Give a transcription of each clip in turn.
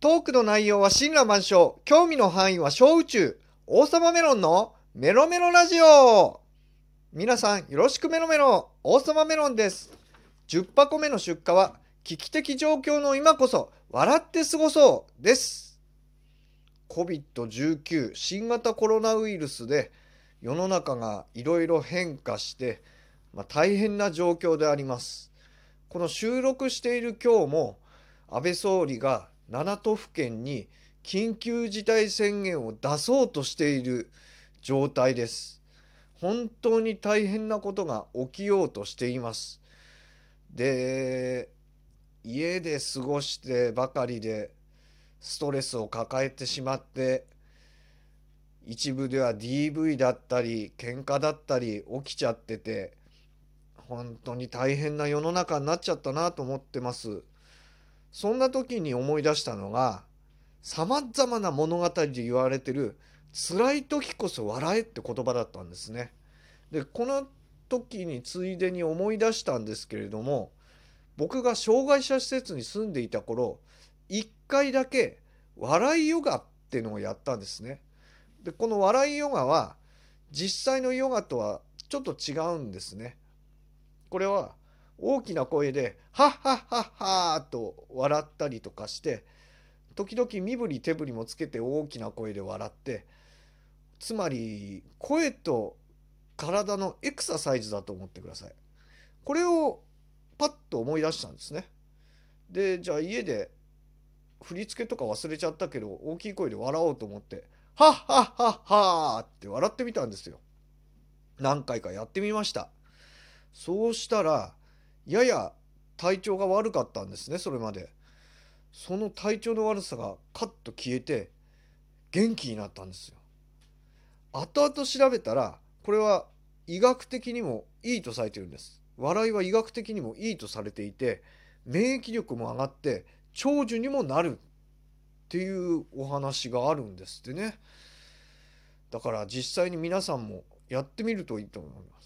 トークの内容は神羅万象、興味の範囲は小宇宙、王様メロンのメロメロラジオ皆さんよろしくメロメロ、王様メロンです。10箱目の出荷は危機的状況の今こそ笑って過ごそうです。COVID-19 新型コロナウイルスで世の中がいろいろ変化して、まあ、大変な状況であります。この収録している今日も安倍総理が7都府県に緊急事態宣言を出そうとしている状態です。本当に大変なことが起きようとしています。で家で過ごしてばかりでストレスを抱えてしまって一部では DV だったり喧嘩だったり起きちゃってて本当に大変な世の中になっちゃったなと思ってます。そんな時に思い出したのがさまざまな物語で言われてる辛い時こそ笑えって言葉だったんですね。でこの時についでに思い出したんですけれども僕が障害者施設に住んでいた頃1回だけ笑いヨガっていうのをやったんですね。でこの笑いヨガは実際のヨガとはちょっと違うんですね。これは大きな声で「はっはっはっは」と笑ったりとかして時々身振り手振りもつけて大きな声で笑ってつまり声と体のエクササイズだと思ってください。これをパッと思い出したんですね。でじゃあ家で振り付けとか忘れちゃったけど大きい声で笑おうと思って「はっはっはっは」って笑ってみたんですよ。何回かやってみました。そうしたらやや体調が悪かったんですねそれまで。その体調の悪さがカッと消えて元気になったんですよ。後々調べたらこれは医学的にもいいとされてるんです。笑いは医学的にもいいとされていて免疫力も上がって長寿にもなるっていうお話があるんですってね。だから実際に皆さんもやってみるといいと思いま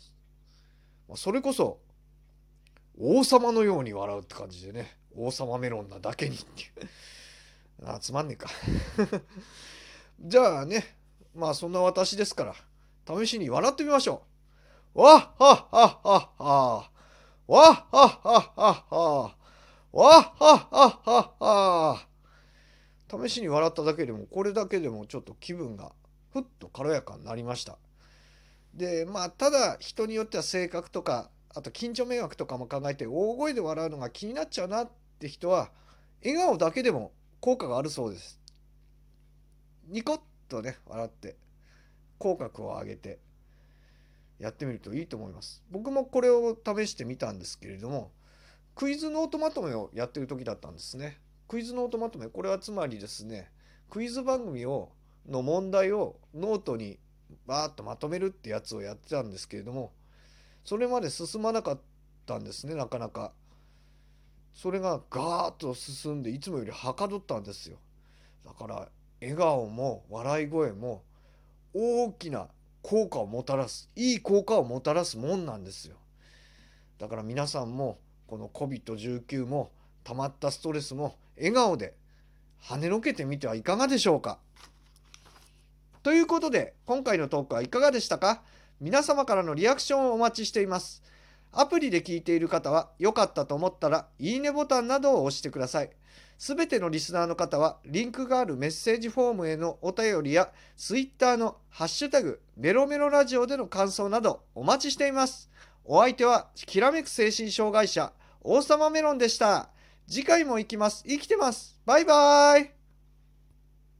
す。それこそ王様のように笑うって感じでね。王様メロンなだけにっていう。あつまんねえか。じゃあねまあそんな私ですから試しに笑ってみましょう。わっはっはっはっは。わっはっはっはっは。わっはっはっはっは。試しに笑っただけでもこれだけでもちょっと気分がふっと軽やかになりました。でまあただ人によっては性格とかあと近所迷惑とかも考えて大声で笑うのが気になっちゃうなって人は笑顔だけでも効果があるそうです。ニコッとね笑って口角を上げてやってみるといいと思います。僕もこれを試してみたんですけれどもクイズノートまとめをやってる時だったんですね。クイズノートまとめこれはつまりですねクイズ番組をの問題をノートにバーッとまとめるってやつをやってたんですけれどもそれまで進まなかったんですねなかなか。それがガーッと進んでいつもよりはかどったんですよ。だから笑顔も笑い声も大きな効果をもたらすいい効果をもたらすもんなんですよ。だから皆さんもこの COVID-19 も溜まったストレスも笑顔で跳ねのけてみてはいかがでしょうか。ということで今回のトークはいかがでしたか？皆様からのリアクションをお待ちしています。アプリで聞いている方は良かったと思ったらいいねボタンなどを押してください。すべてのリスナーの方はリンクがあるメッセージフォームへのお便りや Twitter のハッシュタグメロメロラジオでの感想などお待ちしています。お相手はきらめく精神障害者王様メロンでした。次回も行きます。生きてます。バイバーイ。